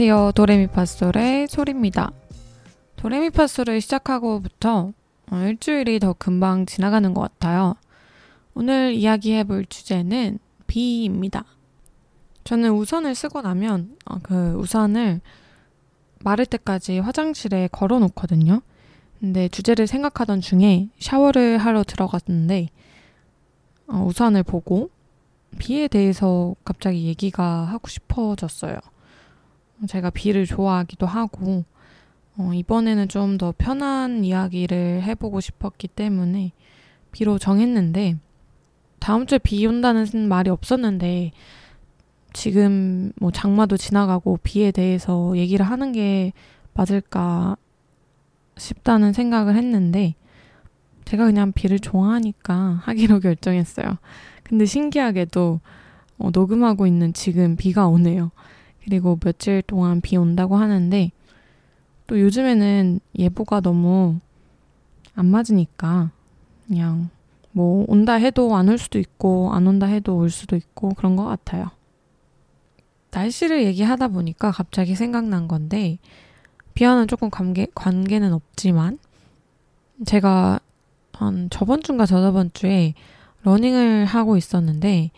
안녕하세요. 도레미파솔의 소리입니다. 도레미파솔을 시작하고부터 어, 일주일이 더 금방 지나가는 것 같아요. 오늘 이야기해 볼 주제는 비입니다. 저는 우산을 쓰고 나면 어, 그 우산을 마를 때까지 화장실에 걸어 놓거든요. 근데 주제를 생각하던 중에 샤워를 하러 들어갔는데 어, 우산을 보고 비에 대해서 갑자기 얘기가 하고 싶어졌어요. 제가 비를 좋아하기도 하고 어, 이번에는 좀 더 편한 이야기를 해보고 싶었기 때문에 비로 정했는데 다음 주에 비 온다는 말이 없었는데 지금 뭐 장마도 지나가고 비에 대해서 얘기를 하는 게 맞을까 싶다는 생각을 했는데 제가 그냥 비를 좋아하니까 하기로 결정했어요. 근데 신기하게도 어, 녹음하고 있는 지금 비가 오네요. 그리고 며칠 동안 비 온다고 하는데 또 요즘에는 예보가 너무 안 맞으니까 그냥 뭐 온다 해도 안 올 수도 있고 안 온다 해도 올 수도 있고 그런 것 같아요. 날씨를 얘기하다 보니까 갑자기 생각난 건데 비와는 조금 관계, 관계는 없지만 제가 한 저번 주인가 저저번 주에 러닝을 하고 있었는데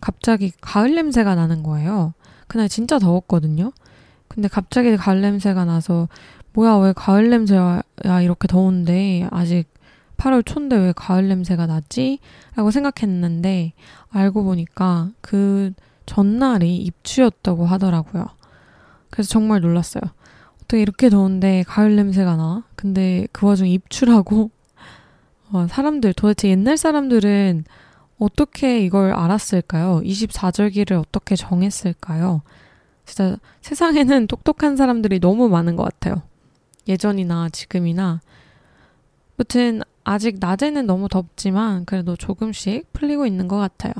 갑자기 가을 냄새가 나는 거예요. 그날 진짜 더웠거든요. 근데 갑자기 가을 냄새가 나서 뭐야 왜 가을 냄새야 이렇게 더운데 아직 8월 초인데 왜 가을 냄새가 나지? 라고 생각했는데 알고 보니까 그 전날이 입추였다고 하더라고요. 그래서 정말 놀랐어요. 어떻게 이렇게 더운데 가을 냄새가 나? 근데 그 와중에 입추라고 어, 사람들 도대체 옛날 사람들은 어떻게 이걸 알았을까요? 24절기를 어떻게 정했을까요? 진짜 세상에는 똑똑한 사람들이 너무 많은 것 같아요. 예전이나 지금이나. 무튼 아직 낮에는 너무 덥지만 그래도 조금씩 풀리고 있는 것 같아요.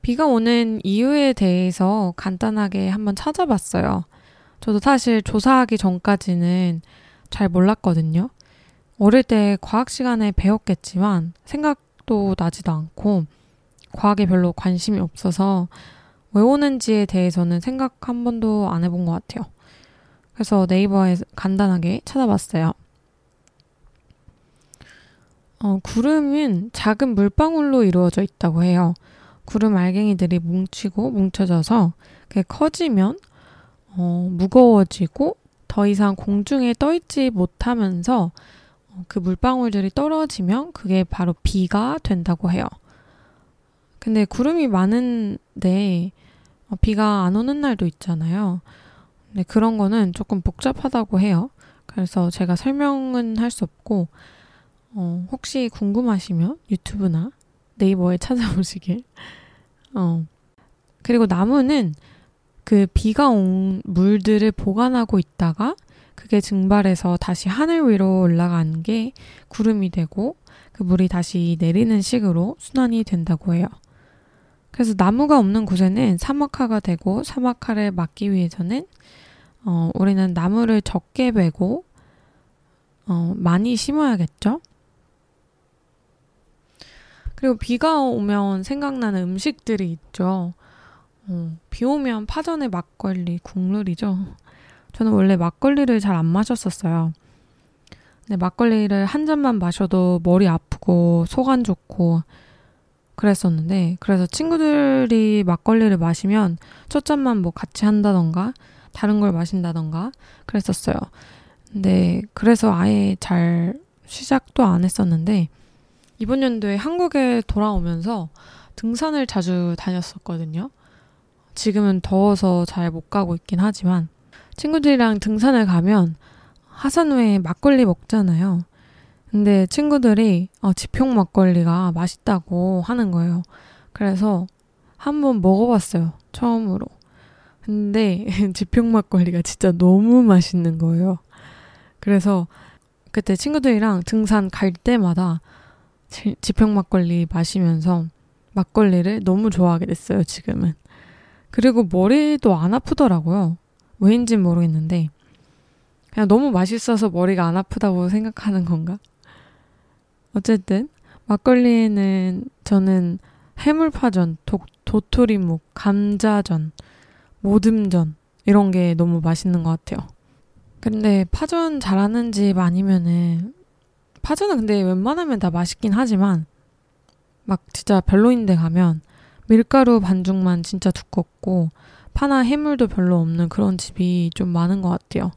비가 오는 이유에 대해서 간단하게 한번 찾아봤어요. 저도 사실 조사하기 전까지는 잘 몰랐거든요. 어릴 때 과학 시간에 배웠겠지만 생각 도 나지도 않고 과학에 별로 관심이 없어서 왜 오는지에 대해서는 생각 한 번도 안 해본 것 같아요. 그래서 네이버에 간단하게 찾아봤어요. 어, 구름은 작은 물방울로 이루어져 있다고 해요. 구름 알갱이들이 뭉치고 뭉쳐져서 그게 커지면 어, 무거워지고 더 이상 공중에 떠 있지 못하면서 어, 그 물방울들이 떨어지면 그게 바로 비가 된다고 해요. 근데 구름이 많은데 어, 비가 안 오는 날도 있잖아요. 근데 그런 거는 조금 복잡하다고 해요. 그래서 제가 설명은 할 수 없고 어, 혹시 궁금하시면 유튜브나 네이버에 찾아보시길. 어. 그리고 나무는 그 비가 온 물들을 보관하고 있다가 그게 증발해서 다시 하늘 위로 올라간 게 구름이 되고 그 물이 다시 내리는 식으로 순환이 된다고 해요. 그래서 나무가 없는 곳에는 사막화가 되고 사막화를 막기 위해서는 어, 우리는 나무를 적게 베고 어, 많이 심어야겠죠? 그리고 비가 오면 생각나는 음식들이 있죠. 어, 비 오면 파전에 막걸리, 국룰이죠. 저는 원래 막걸리를 잘 안 마셨었어요. 근데 막걸리를 한 잔만 마셔도 머리 아프고 속 안 좋고 그랬었는데 그래서 친구들이 막걸리를 마시면 첫 잔만 뭐 같이 한다던가 다른 걸 마신다던가 그랬었어요. 근데 그래서 아예 잘 시작도 안 했었는데 이번 연도에 한국에 돌아오면서 등산을 자주 다녔었거든요. 지금은 더워서 잘 못 가고 있긴 하지만 친구들이랑 등산을 가면 하산 후에 막걸리 먹잖아요. 근데 친구들이 어, 지평 막걸리가 맛있다고 하는 거예요. 그래서 한번 먹어봤어요. 처음으로. 근데 지평 막걸리가 진짜 너무 맛있는 거예요. 그래서 그때 친구들이랑 등산 갈 때마다 지평 막걸리 마시면서 막걸리를 너무 좋아하게 됐어요, 지금은. 그리고 머리도 안 아프더라고요. 왜인진 모르겠는데. 그냥 너무 맛있어서 머리가 안 아프다고 생각하는 건가? 어쨌든, 막걸리에는 저는 해물파전, 도, 도토리묵, 감자전, 모듬전, 이런 게 너무 맛있는 것 같아요. 근데 파전 잘하는 집 아니면은 파전은 근데 웬만하면 다 맛있긴 하지만 막 진짜 별로인데 가면 밀가루 반죽만 진짜 두껍고 파나 해물도 별로 없는 그런 집이 좀 많은 것 같아요.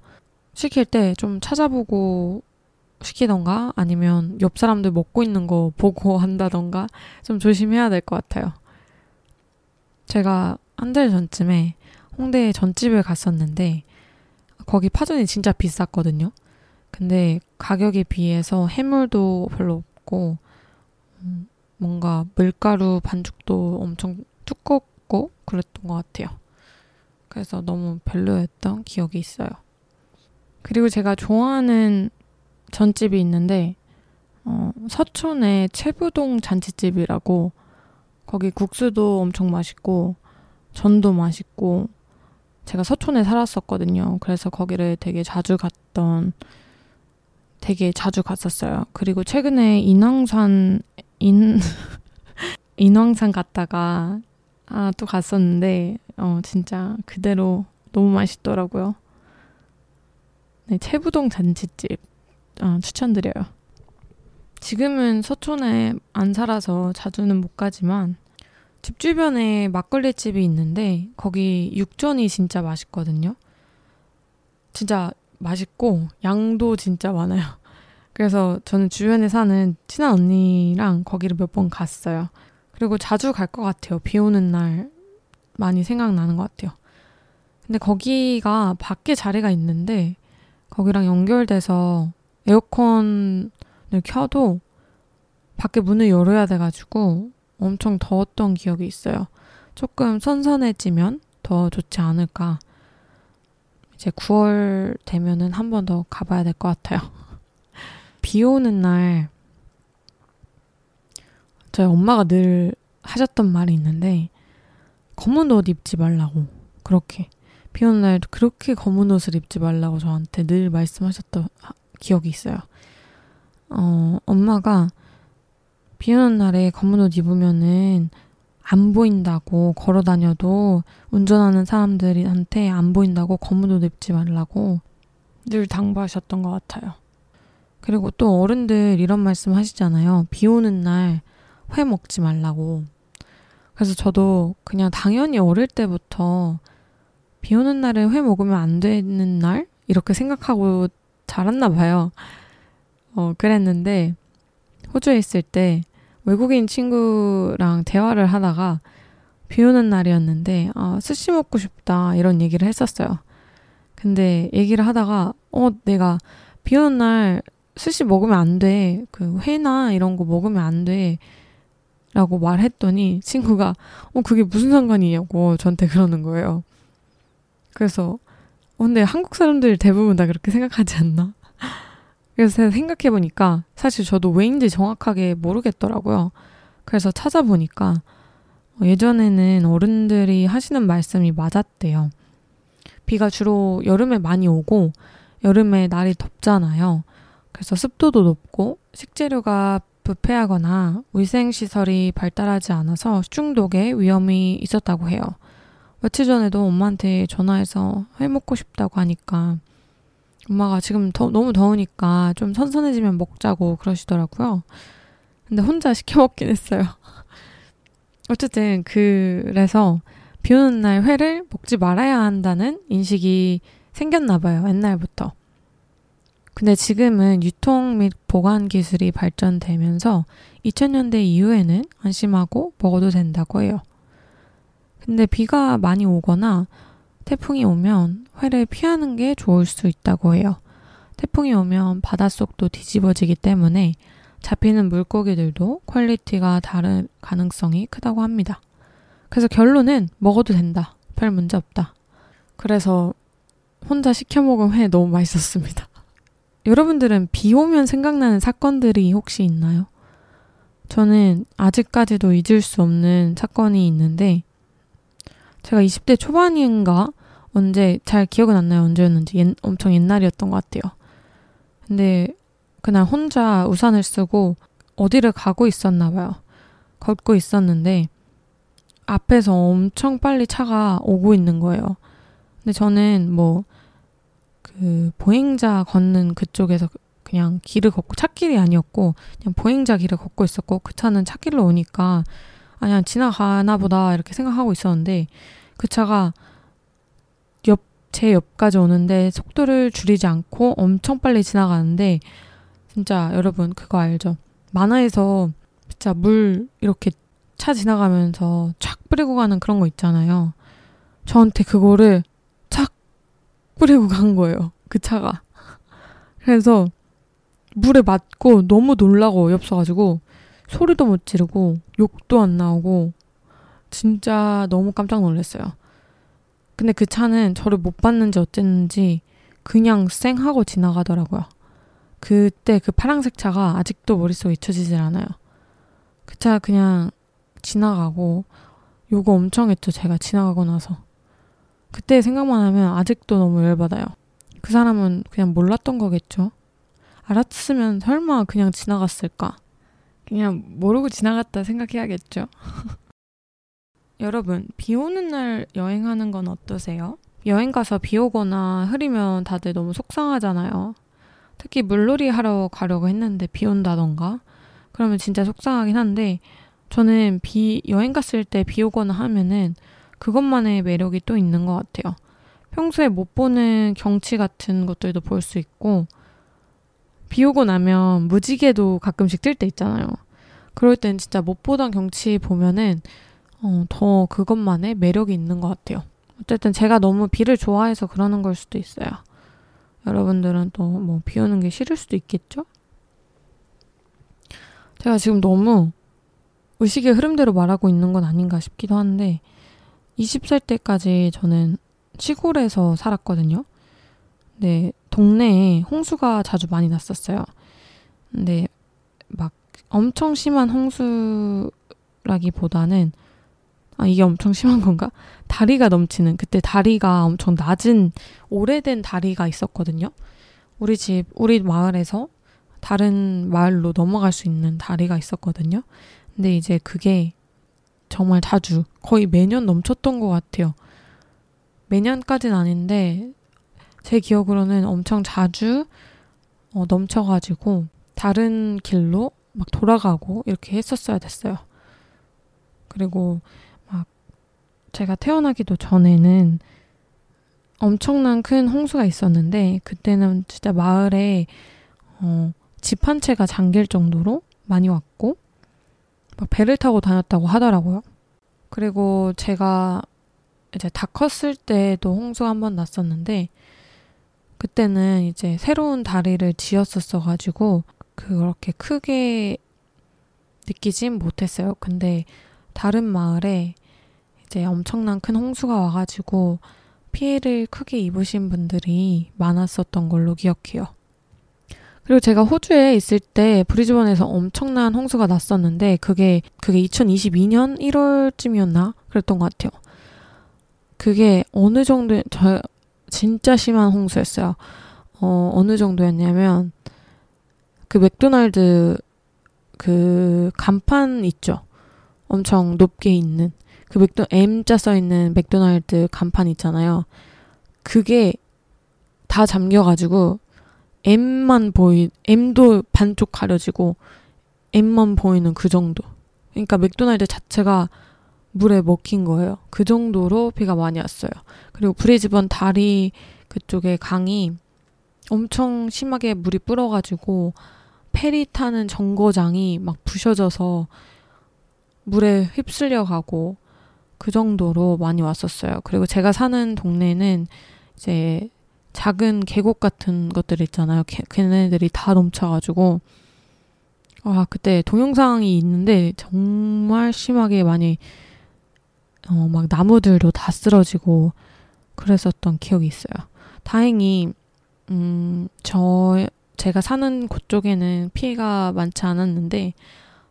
시킬 때 좀 찾아보고 시키던가 아니면 옆 사람들 먹고 있는 거 보고 한다던가 좀 조심해야 될 것 같아요. 제가 한 달 전쯤에 홍대 전집을 갔었는데 거기 파전이 진짜 비쌌거든요. 근데 가격에 비해서 해물도 별로 없고 음, 뭔가 밀가루 반죽도 엄청 두껍고 그랬던 것 같아요. 그래서 너무 별로였던 기억이 있어요. 그리고 제가 좋아하는 전집이 있는데 어, 서촌의 채부동 잔치집이라고 거기 국수도 엄청 맛있고 전도 맛있고 제가 서촌에 살았었거든요. 그래서 거기를 되게 자주 갔던 되게 자주 갔었어요. 그리고 최근에 인왕산 인 인왕산 갔다가 아 또 갔었는데 어 진짜 그대로 너무 맛있더라고요. 네, 채부동 잔치집 어, 추천드려요. 지금은 서촌에 안 살아서 자주는 못 가지만 집 주변에 막걸리 집이 있는데 거기 육전이 진짜 맛있거든요. 진짜 맛있고 양도 진짜 많아요. 그래서 저는 주변에 사는 친한 언니랑 거기를 몇 번 갔어요. 그리고 자주 갈 것 같아요. 비 오는 날 많이 생각나는 것 같아요. 근데 거기가 밖에 자리가 있는데 거기랑 연결돼서 에어컨을 켜도 밖에 문을 열어야 돼가지고 엄청 더웠던 기억이 있어요. 조금 선선해지면 더 좋지 않을까. 이제 9월 되면은 한 번 더 가봐야 될 것 같아요. 비 오는 날, 저희 엄마가 늘 하셨던 말이 있는데, 검은 옷 입지 말라고. 그렇게. 비 오는 날 그렇게 검은 옷을 입지 말라고 저한테 늘 말씀하셨던 기억이 있어요. 어, 엄마가 비 오는 날에 검은 옷 입으면은 안 보인다고 걸어 다녀도 운전하는 사람들한테 안 보인다고 검은 옷 입지 말라고 늘 당부하셨던 것 같아요. 그리고 또 어른들 이런 말씀 하시잖아요. 비 오는 날 회 먹지 말라고. 그래서 저도 그냥 당연히 어릴 때부터 비 오는 날에 회 먹으면 안 되는 날? 이렇게 생각하고 자랐나 봐요. 어, 그랬는데, 호주에 있을 때 외국인 친구랑 대화를 하다가 비 오는 날이었는데, 아, 스시 먹고 싶다, 이런 얘기를 했었어요. 근데 얘기를 하다가, 어, 내가 비 오는 날 스시 먹으면 안 돼. 그 회나 이런 거 먹으면 안 돼. 라고 말했더니 친구가, 어, 그게 무슨 상관이냐고 저한테 그러는 거예요. 그래서, 어, 근데 한국 사람들 대부분 다 그렇게 생각하지 않나? 그래서 생각해 보니까 사실 저도 왜인지 정확하게 모르겠더라고요. 그래서 찾아보니까 예전에는 어른들이 하시는 말씀이 맞았대요. 비가 주로 여름에 많이 오고 여름에 날이 덥잖아요. 그래서 습도도 높고 식재료가 부패하거나 위생시설이 발달하지 않아서 중독에 위험이 있었다고 해요. 며칠 전에도 엄마한테 전화해서 회 먹고 싶다고 하니까 엄마가 지금 더, 너무 더우니까 좀 선선해지면 먹자고 그러시더라고요. 근데 혼자 시켜 먹긴 했어요. 어쨌든 그래서 비 오는 날 회를 먹지 말아야 한다는 인식이 생겼나 봐요. 옛날부터. 근데 지금은 유통 및 보관 기술이 발전되면서 2000년대 이후에는 안심하고 먹어도 된다고 해요. 근데 비가 많이 오거나 태풍이 오면 회를 피하는 게 좋을 수 있다고 해요. 태풍이 오면 바닷속도 뒤집어지기 때문에 잡히는 물고기들도 quality가 다른 가능성이 크다고 합니다. 그래서 결론은 먹어도 된다. 별 문제 없다. 그래서 혼자 시켜 먹은 회 너무 맛있었습니다. 여러분들은 비 오면 생각나는 사건들이 혹시 있나요? 저는 아직까지도 잊을 수 없는 사건이 있는데 제가 20대 초반인가 언제 잘 기억은 안 나요. 언제였는지 옛, 엄청 옛날이었던 것 같아요. 근데 그날 혼자 우산을 쓰고 어디를 가고 있었나 봐요. 걷고 있었는데 앞에서 엄청 빨리 차가 오고 있는 거예요. 근데 저는 뭐 그 보행자 걷는 그쪽에서 그냥 길을 걷고 찻길이 아니었고 그냥 보행자 길을 걷고 있었고 그 차는 찻길로 오니까 아 그냥 지나가나 보다 이렇게 생각하고 있었는데 그 차가 옆 제 옆까지 오는데 속도를 줄이지 않고 엄청 빨리 지나가는데 진짜 여러분 그거 알죠? 만화에서 진짜 물 이렇게 차 지나가면서 촥 뿌리고 가는 그런 거 있잖아요. 저한테 그거를 착 뿌리고 간 거예요. 그 차가. 그래서 물에 맞고 너무 놀라고 어이없어가지고 소리도 못 지르고 욕도 안 나오고 진짜 너무 깜짝 놀랐어요. 근데 그 차는 저를 못 봤는지 어쨌는지 그냥 쌩 하고 지나가더라고요. 그때 그 파랑색 차가 아직도 머릿속에 잊혀지질 않아요. 그 차 그냥 지나가고 요거 엄청 했죠. 제가 지나가고 나서. 그때 생각만 하면 아직도 너무 열받아요. 그 사람은 그냥 몰랐던 거겠죠. 알았으면 설마 그냥 지나갔을까? 그냥 모르고 지나갔다 생각해야겠죠. 여러분, 비 오는 날 여행하는 건 어떠세요? 여행 가서 비 오거나 흐리면 다들 너무 속상하잖아요. 특히 물놀이 하러 가려고 했는데 비 온다던가? 그러면 진짜 속상하긴 한데, 저는 비, 여행 갔을 때 비 오거나 하면은 그것만의 매력이 또 있는 것 같아요. 평소에 못 보는 경치 같은 것들도 볼 수 있고, 비 오고 나면 무지개도 가끔씩 뜰 때 있잖아요. 그럴 땐 진짜 못 보던 경치 보면은 어, 더 그것만의 매력이 있는 것 같아요. 어쨌든 제가 너무 비를 좋아해서 그러는 걸 수도 있어요. 여러분들은 또 뭐 비 오는 게 싫을 수도 있겠죠? 제가 지금 너무 의식의 흐름대로 말하고 있는 건 아닌가 싶기도 한데 20살 때까지 저는 시골에서 살았거든요. 네, 동네에 홍수가 자주 많이 났었어요. 근데 막 엄청 심한 홍수라기보다는 아, 이게 엄청 심한 건가? 다리가 넘치는, 그때 다리가 엄청 낮은, 오래된 다리가 있었거든요. 우리 집, 우리 마을에서 다른 마을로 넘어갈 수 있는 다리가 있었거든요. 근데 이제 그게 정말 자주, 거의 매년 넘쳤던 것 같아요. 매년까지는 아닌데, 제 기억으로는 엄청 자주 어, 넘쳐가지고 다른 길로 막 돌아가고 이렇게 했었어야 됐어요. 그리고 막 제가 태어나기도 전에는 엄청난 큰 홍수가 있었는데 그때는 진짜 마을에 어, 집 한 채가 잠길 정도로 많이 왔고 막 배를 타고 다녔다고 하더라고요. 그리고 제가 이제 다 컸을 때도 홍수가 한번 났었는데 그때는 이제 새로운 다리를 지었었어 가지고 그렇게 크게 느끼진 못했어요. 근데 다른 마을에 이제 엄청난 큰 홍수가 와가지고 피해를 크게 입으신 분들이 많았었던 걸로 기억해요. 그리고 제가 호주에 있을 때 브리즈번에서 엄청난 홍수가 났었는데 그게 그게 2022년 1월쯤이었나 그랬던 것 같아요. 그게 어느 정도 저 진짜 심한 홍수였어요. 어, 어느 정도였냐면, 그 맥도날드 그 간판 있죠. 엄청 높게 있는 그 맥도 M자 써 있는 맥도날드 간판 있잖아요. 그게 다 잠겨가지고 M만 보이 M도 반쪽 가려지고 M만 보이는 그 정도. 그러니까 맥도날드 자체가 물에 먹힌 거예요. 그 정도로 비가 많이 왔어요. 그리고 브리즈번 다리 그쪽에 강이 엄청 심하게 물이 불어가지고 페리 타는 정거장이 막 부셔져서 물에 휩쓸려 가고 그 정도로 많이 왔었어요. 그리고 제가 사는 동네는 이제 작은 계곡 같은 것들 있잖아요. 걔네들이 다 넘쳐가지고 아 그때 동영상이 있는데 정말 심하게 많이 어, 막 나무들도 다 쓰러지고 그랬었던 기억이 있어요. 다행히, 음, 저, 제가 사는 곳 쪽에는 피해가 많지 않았는데,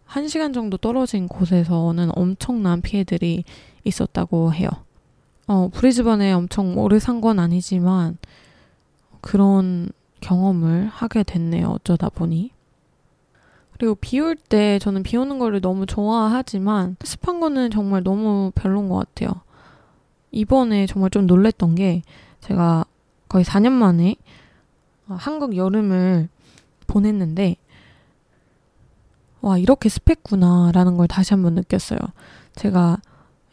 한 시간 정도 떨어진 곳에서는 엄청난 피해들이 있었다고 해요. 어, 브리즈번에 엄청 오래 산 건 아니지만, 그런 경험을 하게 됐네요. 어쩌다 보니. 그리고 비 올 때 저는 비 오는 거를 너무 좋아하지만 습한 거는 정말 너무 별론 것 같아요. 이번에 정말 좀 놀랬던 게 제가 거의 4년 만에 한국 여름을 보냈는데 와 이렇게 습했구나라는 걸 다시 한번 느꼈어요. 제가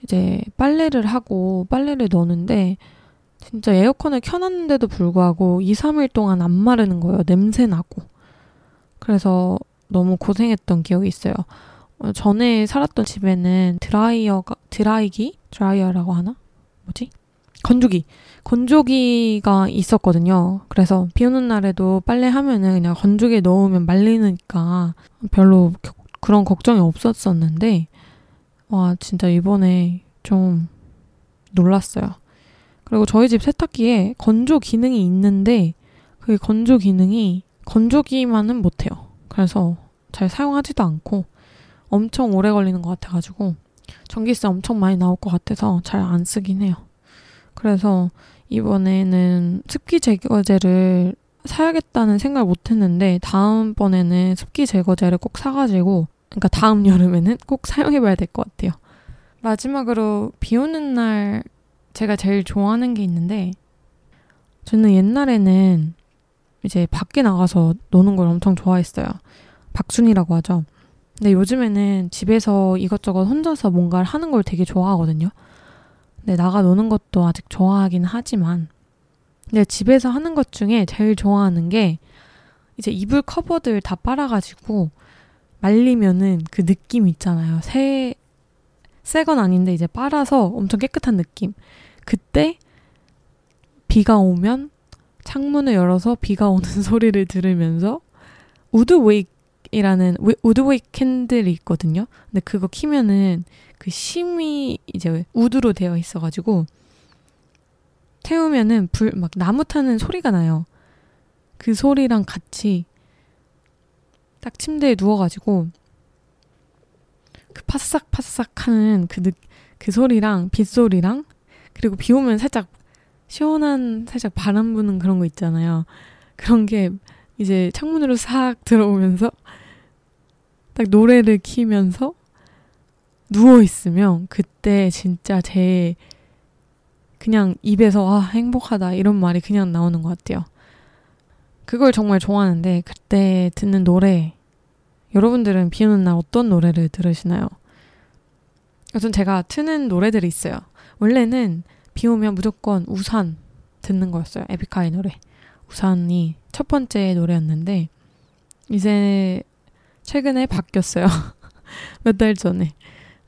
이제 빨래를 하고 빨래를 넣는데 진짜 에어컨을 켜놨는데도 불구하고 2, 3일 동안 안 마르는 거예요. 냄새 나고. 그래서 너무 고생했던 기억이 있어요. 어, 전에 살았던 집에는 드라이어가 드라이기 드라이어라고 하나? 뭐지? 건조기 건조기가 있었거든요. 그래서 비 오는 날에도 빨래하면은 그냥 건조기에 넣으면 말리니까 별로 그런 걱정이 없었었는데 와 진짜 이번에 좀 놀랐어요. 그리고 저희 집 세탁기에 건조 기능이 있는데 그 건조 기능이 건조기만은 못해요. 그래서 잘 사용하지도 않고 엄청 오래 걸리는 것 같아가지고 전기세 엄청 많이 나올 것 같아서 잘 안 쓰긴 해요. 그래서 이번에는 습기 제거제를 사야겠다는 생각을 못 했는데 다음번에는 습기 제거제를 꼭 사가지고 그러니까 다음 여름에는 꼭 사용해봐야 될 것 같아요. 마지막으로 비 오는 날 제가 제일 좋아하는 게 있는데 저는 옛날에는 이제 밖에 나가서 노는 걸 엄청 좋아했어요. 박순이라고 하죠. 근데 요즘에는 집에서 이것저것 혼자서 뭔가를 하는 걸 되게 좋아하거든요. 근데 나가 노는 것도 아직 좋아하긴 하지만 근데 집에서 하는 것 중에 제일 좋아하는 게 이제 이불 커버들 다 빨아가지고 말리면은 그 느낌 있잖아요. 새, 새 건 아닌데 이제 빨아서 엄청 깨끗한 느낌. 그때 비가 오면 창문을 열어서 비가 오는 소리를 들으면서 우드웨이크이라는 우드웨이크 캔들이 있거든요. 근데 그거 키면은 그 심이 이제 우드로 되어 있어가지고 태우면은 불 막 나무 타는 소리가 나요. 그 소리랑 같이 딱 침대에 누워가지고 그 파삭 파삭 하는 그, 느, 그 소리랑 빗소리랑 그리고 비 오면 살짝 시원한 살짝 바람 부는 그런 거 있잖아요. 그런 게 이제 창문으로 싹 들어오면서 딱 노래를 키면서 누워 있으면 그때 진짜 제 그냥 입에서 아 행복하다 이런 말이 그냥 나오는 것 같아요. 그걸 정말 좋아하는데 그때 듣는 노래 여러분들은 비 오는 날 어떤 노래를 들으시나요? 우선 제가 트는 노래들이 있어요. 원래는 비 오면 무조건 우산 듣는 거였어요. 에픽하이 노래. 우산이 첫 번째 노래였는데 이제 최근에 바뀌었어요. 몇 달 전에.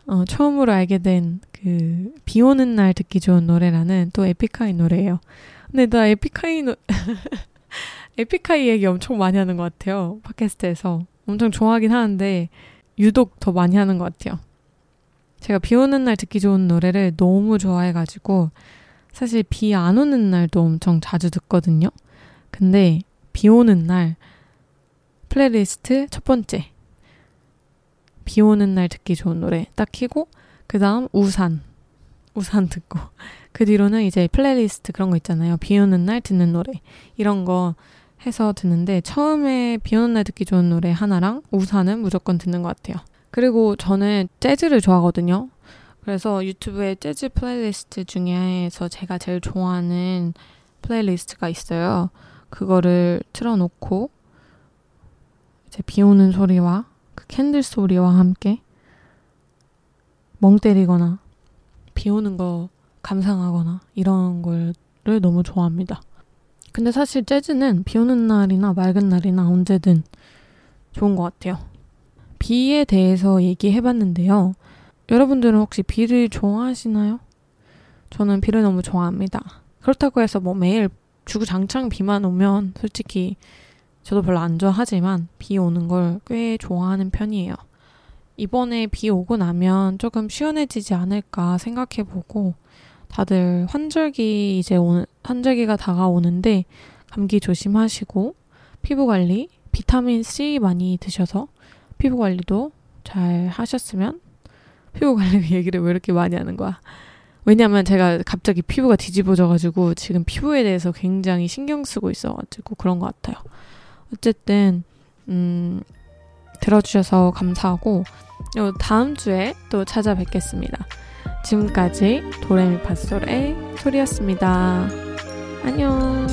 어, 처음으로 알게 된 그 비 오는 날 듣기 좋은 노래라는 또 에픽하이 노래예요. 근데 나 에픽하이 노 에픽하이 얘기 엄청 많이 하는 것 같아요. 팟캐스트에서. 엄청 좋아하긴 하는데 유독 더 많이 하는 것 같아요. 제가 비 오는 날 듣기 좋은 노래를 너무 좋아해가지고 사실 비 안 오는 날도 엄청 자주 듣거든요. 근데 비 오는 날 플레이리스트 첫 번째 비 오는 날 듣기 좋은 노래 딱 키고 그 다음 우산 우산 듣고 그 뒤로는 이제 플레이리스트 그런 거 있잖아요. 비 오는 날 듣는 노래 이런 거 해서 듣는데 처음에 비 오는 날 듣기 좋은 노래 하나랑 우산은 무조건 듣는 것 같아요. 그리고 저는 재즈를 좋아하거든요. 그래서 유튜브에 재즈 플레이리스트 중에서 제가 제일 좋아하는 playlist가 있어요. 그거를 틀어놓고 이제 비 오는 소리와 그 candle 소리와 함께 멍 때리거나 비 오는 거 감상하거나 이런 거를 너무 좋아합니다. 근데 사실 재즈는 비 오는 날이나 맑은 날이나 언제든 좋은 것 같아요. 비에 대해서 얘기해 봤는데요. 여러분들은 혹시 비를 좋아하시나요? 저는 비를 너무 좋아합니다. 그렇다고 해서 뭐 매일 주구장창 비만 오면 솔직히 저도 별로 안 좋아하지만 비 오는 걸 꽤 좋아하는 편이에요. 이번에 비 오고 나면 조금 시원해지지 않을까 생각해 보고 다들 환절기 이제 오는 환절기가 다가오는데 감기 조심하시고 피부 관리, 비타민 C 많이 드셔서 피부 관리도 잘 하셨으면 피부 관리 얘기를 왜 이렇게 많이 하는 거야? 왜냐면 제가 갑자기 피부가 뒤집어져가지고 지금 피부에 대해서 굉장히 신경 쓰고 있어가지고 그런 것 같아요. 어쨌든 음, 들어주셔서 감사하고 다음 주에 또 찾아뵙겠습니다. 지금까지 도레미파솔의 소리였습니다. 안녕.